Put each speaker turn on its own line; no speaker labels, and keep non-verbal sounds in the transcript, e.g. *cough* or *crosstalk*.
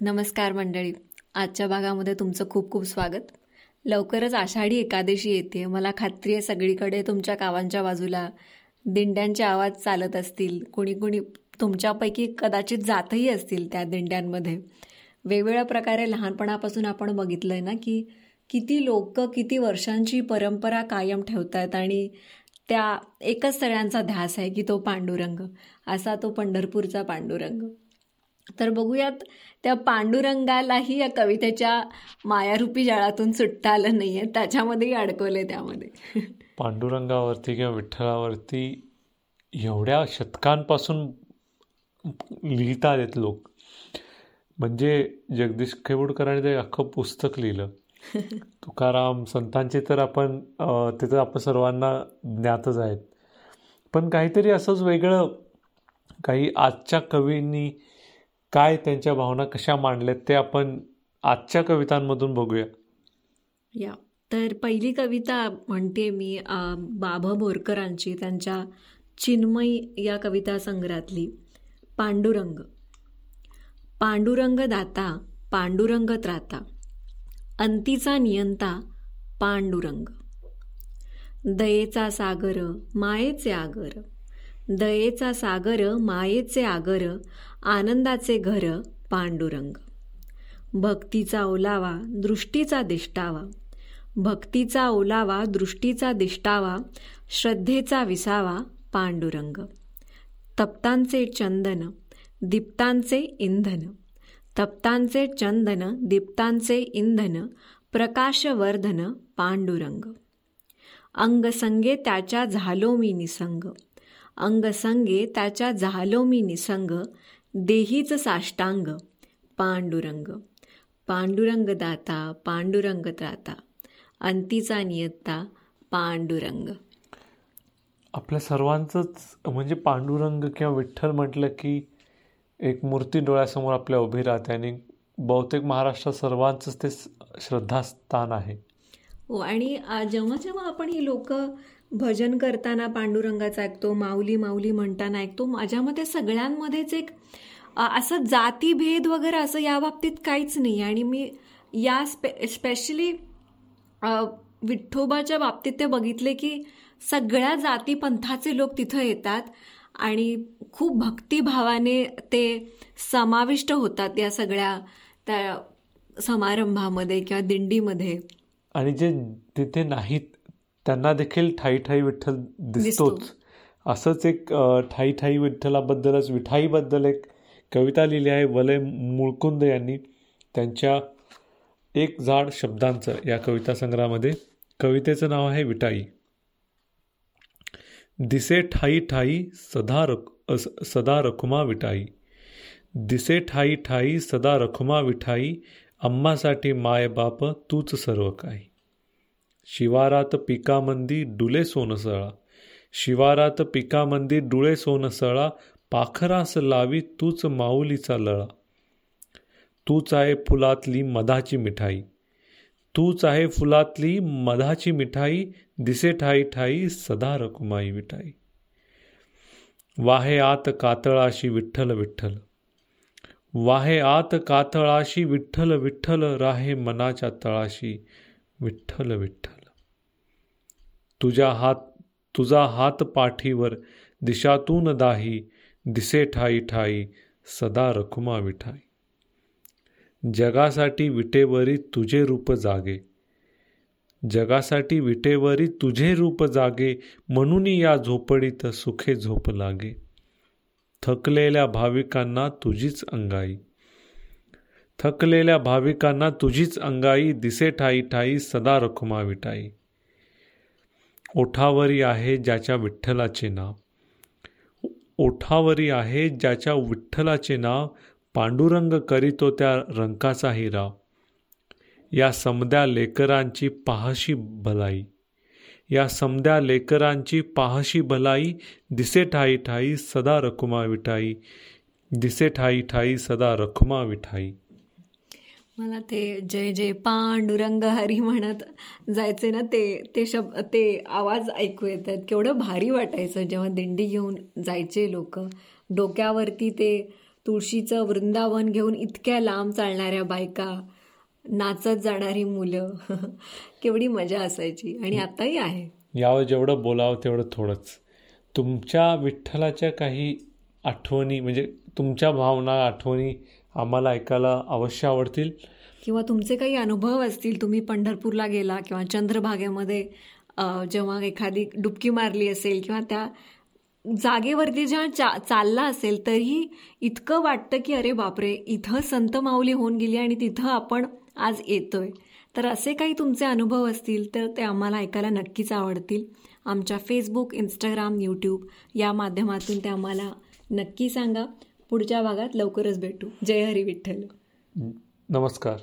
नमस्कार मंडळी. आजच्या भागामध्ये तुमचं खूप खूप स्वागत. लवकरच आषाढी एकादशी येते. मला खात्री आहे सगळीकडे तुमच्या कावांच्या बाजूला दिंड्यांचे आवाज चालत असतील. कोणी कोणी तुमच्यापैकी कदाचित जातही असतील त्या दिंड्यांमध्ये. वेगवेगळ्या प्रकारे लहानपणापासून आपण बघितलं आहे ना की किती लोक किती वर्षांची परंपरा कायम ठेवतात आणि त्या एकच सगळ्यांचा ध्यास आहे की तो पांडुरंग. असा तो पंढरपूरचा पांडुरंग. तर बघूयात त्या पांडुरंगालाही या कवितेच्या मायारूपी जाळातून सुटता आलं नाहीये. त्याच्यामध्येही अडकवले त्यामध्ये.
पांडुरंगावरती किंवा विठ्ठलावरती एवढ्या शतकांपासून लिहितात आहेत लोक. म्हणजे जगदीश खेवडकरांनी ते अख्खं पुस्तक लिहिलं. *laughs* तुकाराम संतांचे तर आपण ते तर आपण सर्वांना ज्ञातच आहेत. पण काहीतरी असंच वेगळं काही आजच्या कवींनी काय त्यांच्या भावना कशा मांडल्यात ते आपण आजच्या कवितांमधून बघूया.
या. तर पहिली कविता म्हणते मी बाभ बोरकरांची त्यांच्या चिन्मयी या कविता संग्रहातली. पांडुरंग. पांडुरंग दाता पांडुरंग त्राता अंतीचा नियंता पांडुरंग. दयेचा सागर मायेचे आगर. दयेचा सागर मायेचे आगर आनंदाचे घर पांडुरंग. भक्तीचा ओलावा दृष्टीचा दिष्टावा. भक्तीचा ओलावा दृष्टीचा दिष्टावा श्रद्धेचा विसावा पांडुरंग. तप्तांचे चंदन दीप्तांचे इंधन. तप्तांचे चंदन दीप्तांचे इंधन प्रकाशवर्धन पांडुरंग. अंगसंगे त्याच्या झालो मी निसंग. अंगसंगे त्याच्या झालो मी निसंग देहीच साष्टांग पांडुरंग. पांडुरंग दाता पांडुरंग दाता अंतीचा नियत्ता पांडुरंग.
आपल्या सर्वांचंच म्हणजे पांडुरंग किंवा विठ्ठल म्हटलं की एक मूर्ती डोळ्यासमोर आपल्या उभी राहते आणि बहुतेक महाराष्ट्रात सर्वांचंच ते श्रद्धास्थान आहे.
हो आणि जेव्हा जेव्हा आपण ही लोक भजन करताना पांडुरंगाचं ऐकतो माऊली माऊली म्हणताना ऐकतो माझ्या मते सगळ्यांमध्येच एक असं जातीभेद वगैरे असं या बाबतीत काहीच नाही आणि मी या स्पे स्पेशली विठ्ठोबाच्या बाबतीत ते बघितले की सगळ्या जाती पंथाचे लोक तिथं येतात आणि खूप भक्तिभावाने ते समाविष्ट होतात या सगळ्या त्या समारंभामध्ये किंवा दिंडीमध्ये.
आणि जे तिथे नाहीत त्यांना देखील ठाई ठाई विठ्ठल दिसतोच. असंच एक ठाई ठाई विठ्ठलाबद्दलच विठाईबद्दल एक कविता लिहिली आहे वलय मुळकुंद यांनी. त्यांच्या एक झाड शब्दांचं या कविता संग्रहामध्ये. कवितेचं नाव आहे विटाई. दिसे ठाई ठाई सदा रक सदा रखुमा विटाई. दिसे ठाई ठाई सदा रखुमा विठाई अम्मासाठी माय बाप तूच सर्व काही. शिवारात पिकामंदी डुले सोनसळा. शिवारात पिकामंदी डुळे सोनसळा पाखरास लावी तूच माऊलीचा लळा. तूच आहे फुलातली मधाची मिठाई. तूच आहे फुलातली मधाची मिठाई दिसे ठाई ठाई सदा रकुमाई मिठाई वाहे आत कातळाशी विठ्ठल विठ्ठल. वाहे आत कातळाशी विठ्ठल विठ्ठल राहे मनाच्या तळाशी विठ्ठल विठ्ठल. तुझ्या हात तुझा हात पाठीवर दिशातून दाही दिसे ठाई ठाई सदा रखुमा विठाई. जगासाठी विटेवरी तुझे रूप जागे. जगासाठी विटेवरी तुझे रूप जागे म्हणून या झोपडीत सुखे झोप लागे. थकलेल्या भाविकांना तुझीच अंगाई. थकलेल्या भाविकांना तुझीच अंगाई दिसे ठाई ठाई सदा रखुमा विटाई ओठावरी आहे ज्याच्या विठ्ठलाचे नाव. ओठावरी आहे ज्याच्या विठ्ठलाचे नाव पांडुरंग करीतो त्या रंकाचा हिरा. या समद्या लेकरांची पाहशी भलाई. या समद्या लेकरांची पाहशी भलाई दिसे ठाई ठाई सदा रखुमा विठाई दिसे ठाई ठाई सदा रखुमा विठाई.
मला ते जय जय पांडुरंग हरी म्हणत जायचे ना ते ते शब्द ते आवाज ऐकू येतात. केवढं भारी वाटायचं जेव्हा दिंडी घेऊन जायचे लोक. डोक्यावरती ते तुळशीचं वृंदावन घेऊन इतक्या लांब चालणाऱ्या बायका नाचत जाणारी मुलं. *laughs* केवढी मजा असायची. आणि आताही आहे.
यावं जेवढं बोलावं तेवढं थोडंच. तुमच्या विठ्ठलाच्या काही आठवणी म्हणजे तुमच्या भावना आठवणी आम्हाला ऐकायला अवश्य आवडतील.
किंवा तुमचे काही अनुभव असतील तुम्ही पंढरपूरला गेला किंवा चंद्रभागेमध्ये जेव्हा एखादी डुबकी मारली असेल किंवा त्या जागेवरती जेव्हा चा चालला असेल तरीही इतकं वाटतं की अरे बापरे इथं संत माऊली होऊन गेली आणि तिथं आपण आज येतोय. तर असे काही तुमचे अनुभव असतील तर ते आम्हाला ऐकायला नक्कीच आवडतील. आमच्या फेसबुक इंस्टाग्राम यूट्यूब या माध्यमातून ते आम्हाला नक्की सांगा. पुढच्या भागात लवकरच भेटू. जय हरी विठ्ठल.
नमस्कार.